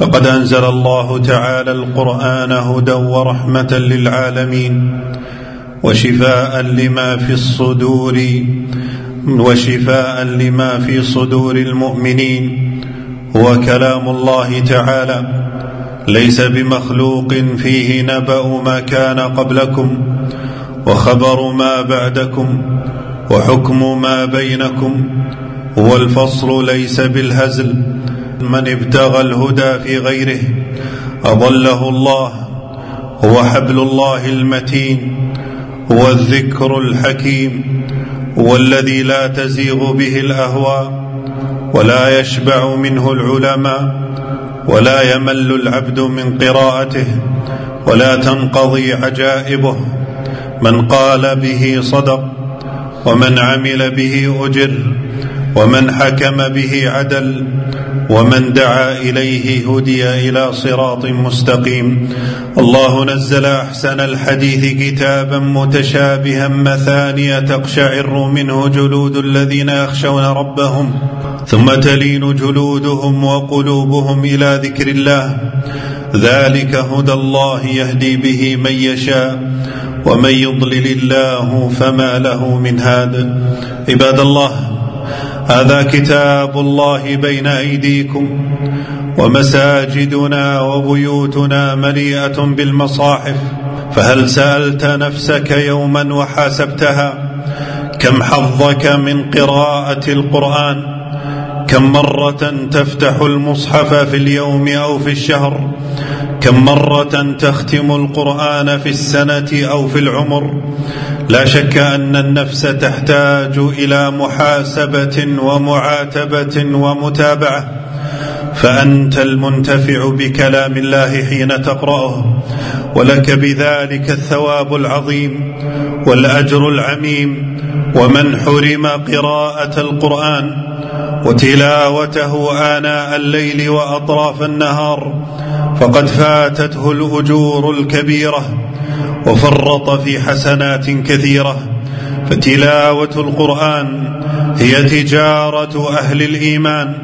لقد أنزل الله تعالى القرآن هدى ورحمة للعالمين وشفاء لما في الصدور وشفاء لما في صدور المؤمنين هو كلام الله تعالى ليس بمخلوق فيه نبأ ما كان قبلكم وخبر ما بعدكم وحكم ما بينكم هو الفصل ليس بالهزل. من ابتغى الهدى في غيره أضله الله هو حبل الله المتين هو الذكر الحكيم هو الذي لا تزيغ به الأهواء ولا يشبع منه العلماء ولا يمل العبد من قراءته ولا تنقضي عجائبه من قال به صدق ومن عمل به أجر ومن حكم به عدل ومن دعا إليه هدي إلى صراط مستقيم. الله نزل أحسن الحديث كتابا متشابها مثانيا تقشعر منه جلود الذين يخشون ربهم ثم تلين جلودهم وقلوبهم إلى ذكر الله. ذلك هدى الله يهدي به من يشاء ومن يضلل الله فما له من هاد. عباد الله هذا كتاب الله بين أيديكم ومساجدنا وبيوتنا مليئة بالمصاحف. فهل سألت نفسك يوما وحاسبتها؟ كم حظك من قراءة القرآن؟ كم مرة تفتح المصحف في اليوم أو في الشهر؟ كم مرة تختم القرآن في السنة أو في العمر؟ لا شك أن النفس تحتاج إلى محاسبة ومعاتبة ومتابعة فأنت المنتفع بكلام الله حين تقرأه ولك بذلك الثواب العظيم والأجر العميم ومن حرم قراءة القرآن وتلاوته آناء الليل وأطراف النهار فقد فاتته الأجور الكبيرة. وفرط في حسنات كثيرة. فتلاوة القرآن هي تجارة أهل الإيمان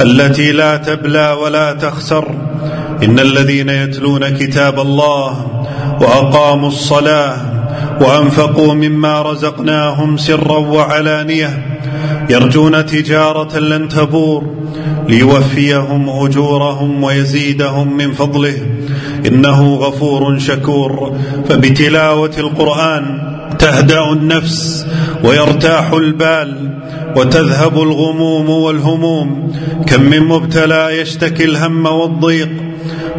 التي لا تبلى ولا تخسر. إن الذين يتلون كتاب الله وأقاموا الصلاة وأنفقوا مما رزقناهم سرا وعلانية يرجون تجارة لن تبور ليوفيهم أجورهم ويزيدهم من فضله. إنه غفور شكور. فبتلاوة القرآن تهدأ النفس ويرتاح البال وتذهب الغموم والهموم. كم من مبتلى يشتكي الهم والضيق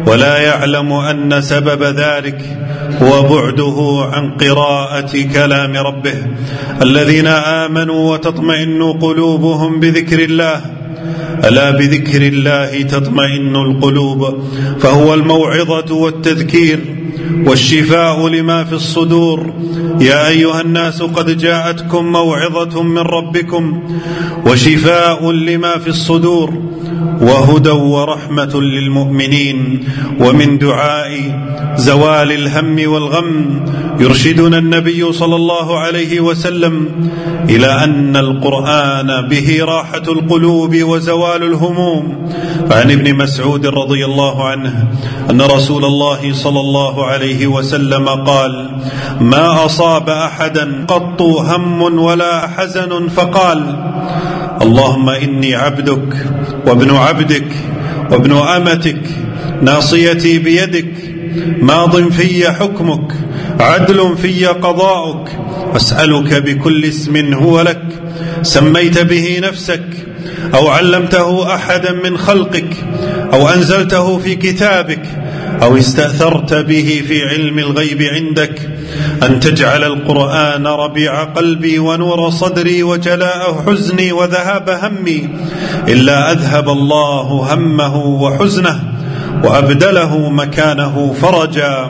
ولا يعلم أن سبب ذلك هو بعده عن قراءة كلام ربه. الذين آمنوا وتطمئن قلوبهم بذكر الله ألا بذكر الله تطمئن القلوب؟ فهو الموعظة والتذكير والشفاء لما في الصدور. يا أيها الناس قد جاءتكم موعظة من ربكم وشفاء لما في الصدور وهدى ورحمة للمؤمنين. ومن دعاء زوال الهم والغم يرشدنا النبي صلى الله عليه وسلم إلى أن القرآن به راحة القلوب وزوال الهموم. فعن ابن مسعود رضي الله عنه أن رسول الله صلى الله عليه وسلم قال ما أصاب أحدا قط هم ولا حزن فقال اللهم إني عبدك وابن عبدك وابن أمتك ناصيتي بيدك ماض في حكمك عدل في قضاؤك أسألك بكل اسم هو لك سميت به نفسك أو علمته أحدا من خلقك أو أنزلته في كتابك أو استأثرت به في علم الغيب عندك أن تجعل القرآن ربيع قلبي ونور صدري وجلاء حزني وذهاب همي إلا أذهب الله همه وحزنه وأبدله مكانه فرجا.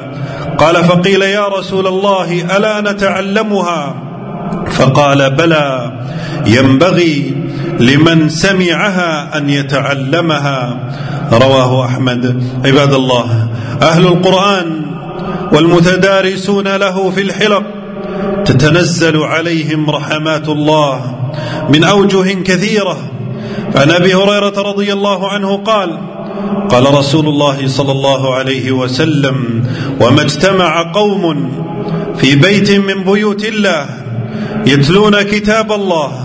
قال فقيل يا رسول الله ألا نتعلمها؟ فقال بلى ينبغي لمن سمعها أن يتعلمها. رواه أحمد. عباد الله أهل القرآن والمتدارسون له في الحلق تتنزل عليهم رحمات الله من أوجه كثيرة. عن أبي هريرة رضي الله عنه قال قال رسول الله صلى الله عليه وسلم وما اجتمع قوم في بيت من بيوت الله يتلون كتاب الله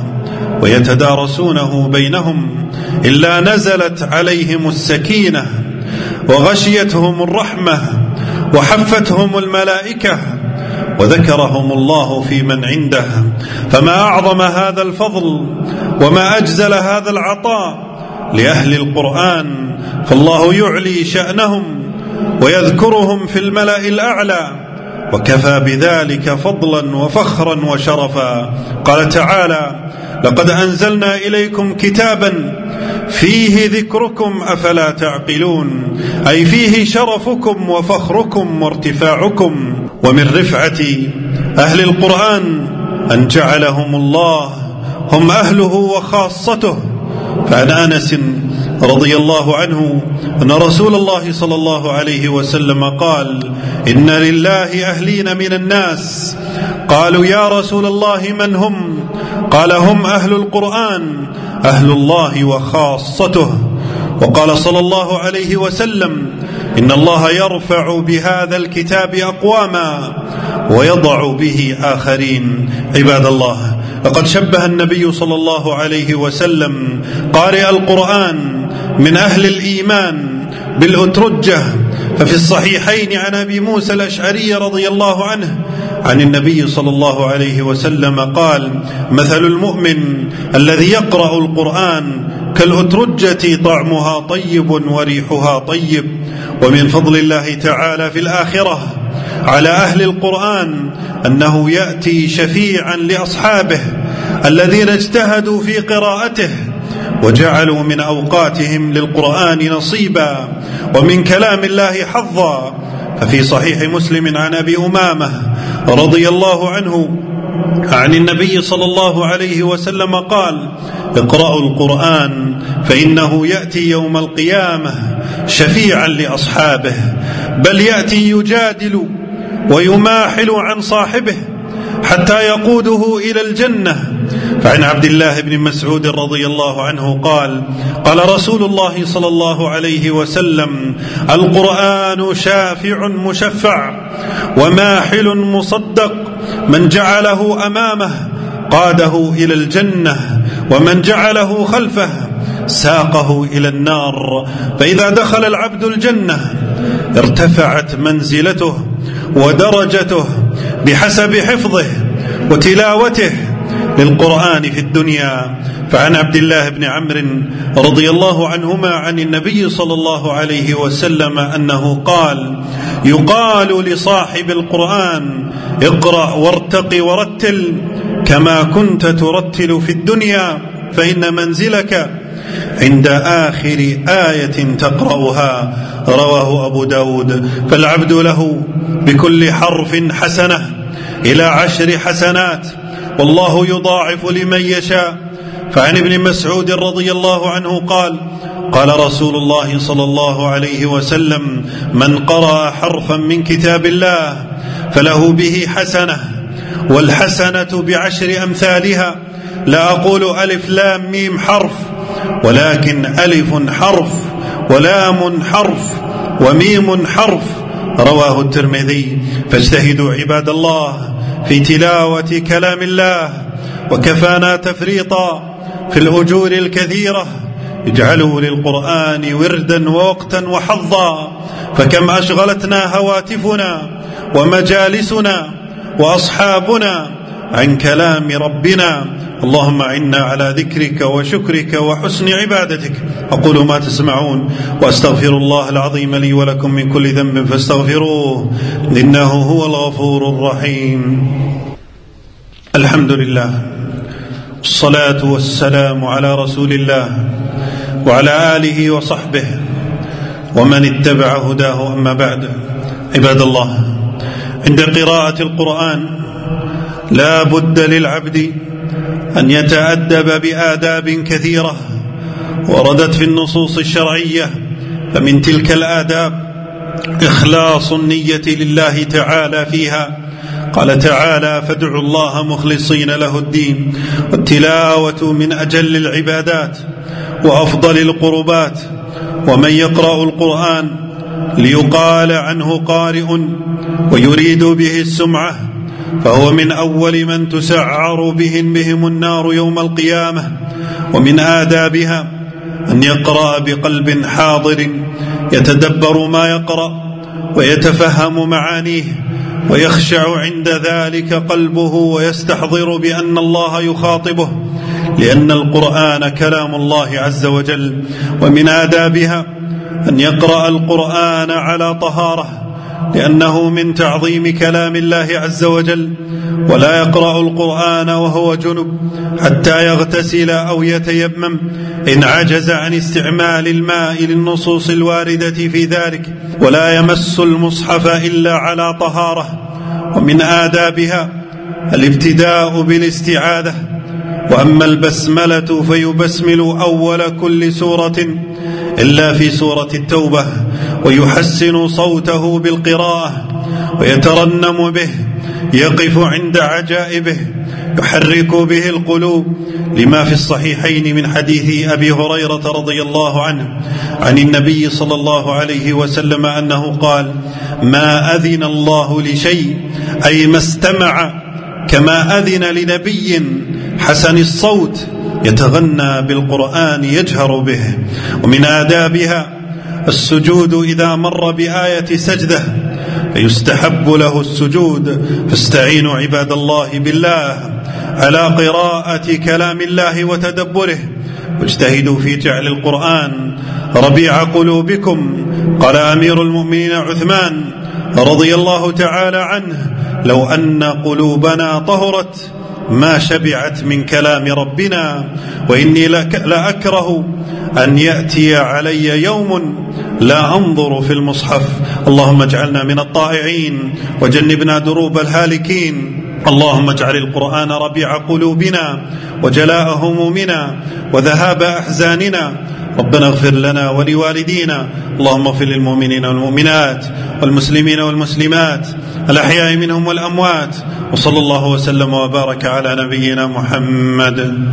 ويتدارسونه بينهم إلا نزلت عليهم السكينة وغشيتهم الرحمة وحفتهم الملائكة وذكرهم الله في من عنده. فما أعظم هذا الفضل وما أجزل هذا العطاء لأهل القرآن فالله يعلي شأنهم ويذكرهم في الملأ الأعلى وكفى بذلك فضلا وفخرا وشرفا. قال تعالى لقد أنزلنا إليكم كتابا فيه ذكركم أفلا تعقلون أي فيه شرفكم وفخركم وارتفاعكم. ومن رفعة أهل القرآن أن جعلهم الله هم أهله وخاصته. فعن أنس رضي الله عنه أن رسول الله صلى الله عليه وسلم قال إن لله أهلين من الناس. قالوا يا رسول الله من هم؟ قال هم أهل القرآن أهل الله وخاصته. وقال صلى الله عليه وسلم إن الله يرفع بهذا الكتاب أقواما ويضع به آخرين. عباد الله لقد شبه النبي صلى الله عليه وسلم قارئ القرآن من أهل الإيمان بالأترجة ففي الصحيحين عن أبي موسى الأشعري رضي الله عنه عن النبي صلى الله عليه وسلم قال مثل المؤمن الذي يقرأ القرآن كالأترجة طعمها طيب وريحها طيب ومن فضل الله تعالى في الآخرة على أهل القرآن أنه يأتي شفيعا لأصحابه الذين اجتهدوا في قراءته وجعلوا من أوقاتهم للقرآن نصيبا ومن كلام الله حظا. ففي صحيح مسلم عن أبي أمامة رضي الله عنه عن النبي صلى الله عليه وسلم قال اقرأوا القرآن فإنه يأتي يوم القيامة شفيعا لأصحابه بل يأتي يجادل ويماحل عن صاحبه حتى يقوده إلى الجنة فعن عبد الله بن مسعود رضي الله عنه قال قال رسول الله صلى الله عليه وسلم القرآن شافع مشفع وماحل مصدق من جعله أمامه قاده إلى الجنة ومن جعله خلفه ساقه إلى النار فإذا دخل العبد الجنة ارتفعت منزلته ودرجته بحسب حفظه وتلاوته للقرآن في الدنيا. فعن عبد الله بن عمرو رضي الله عنهما عن النبي صلى الله عليه وسلم أنه قال يقال لصاحب القرآن اقرأ وارتق ورتل كما كنت ترتل في الدنيا فإن منزلك عند آخر آية تقرأها. رواه أبو داود. فالعبد له بكل حرف حسنة إلى عشر حسنات. والله يضاعف لمن يشاء. فعن ابن مسعود رضي الله عنه قال قال رسول الله صلى الله عليه وسلم من قرأ حرفا من كتاب الله فله به حسنة والحسنة بعشر أمثالها. لا أقول ألف لام ميم حرف ولكن ألف حرف ولام حرف وميم حرف. رواه الترمذي. فاجتهدوا عباد الله. في تلاوة كلام الله وكفانا تفريطا في الأجور الكثيرة. اجعلوا للقرآن وردا ووقتا وحظا فكم أشغلتنا هواتفنا ومجالسنا وأصحابنا عن كلام ربنا. اللهم عنا على ذكرك وشكرك وحسن عبادتك. أقول ما تسمعون وأستغفر الله العظيم لي ولكم من كل ذنب فاستغفروه إنه هو الغفور الرحيم. الحمد لله الصلاة والسلام على رسول الله وعلى آله وصحبه ومن اتبع هداه أما بعد. عباد الله عند قراءة القرآن لا بد للعبد أن يتأدب بآداب كثيرة وردت في النصوص الشرعية فمن تلك الآداب إخلاص النية لله تعالى فيها. قال تعالى فادعوا الله مخلصين له الدين والتلاوة من أجل العبادات وأفضل القربات ومن يقرأ القرآن ليقال عنه قارئ ويريد به السمعة فهو من أول من تسعر بهم بهم النار يوم القيامة ومن آدابها أن يقرأ بقلب حاضر يتدبر ما يقرأ ويتفهم معانيه ويخشع عند ذلك قلبه ويستحضر بأن الله يخاطبه لأن القرآن كلام الله عز وجل. ومن آدابها أن يقرأ القرآن على طهارة لأنه من تعظيم كلام الله عز وجل ولا يقرأ القرآن وهو جنب حتى يغتسل أو يتيمم. إن عجز عن استعمال الماء للنصوص الواردة في ذلك ولا يمس المصحف إلا على طهارة. ومن آدابها الابتداء بالاستعاذة. وأما البسملة فيبسمل أول كل سورة إلا في سورة التوبة ويحسن صوته بالقراءة ويترنم به يقف عند عجائبه يحرك به القلوب لما في الصحيحين من حديث أبي هريرة رضي الله عنه عن النبي صلى الله عليه وسلم أنه قال ما أذن الله لشيء أي ما استمع كما أذن لنبي حسن الصوت يتغنى بالقرآن يجهر به ومن آدابها السجود إذا مر بآية سجدة فيستحب له السجود. فاستعينوا عباد الله بالله على قراءة كلام الله وتدبره واجتهدوا في جعل القرآن ربيع قلوبكم. قال أمير المؤمنين عثمان رضي الله تعالى عنه لو أن قلوبنا طهرت ما شبعت من كلام ربنا وإني لأكره أن يأتي علي يوم لا أنظر في المصحف. اللهم اجعلنا من الطائعين وجنبنا دروب الهالكين. اللهم اجعل القرآن ربيع قلوبنا وجلاء همومنا وذهاب أحزاننا. ربنا اغفر لنا ولوالدينا. اللهم اغفر للمؤمنين والمؤمنات والمسلمين والمسلمات الأحياء منهم والأموات. وصلى الله وسلم وبارك على نبينا محمد.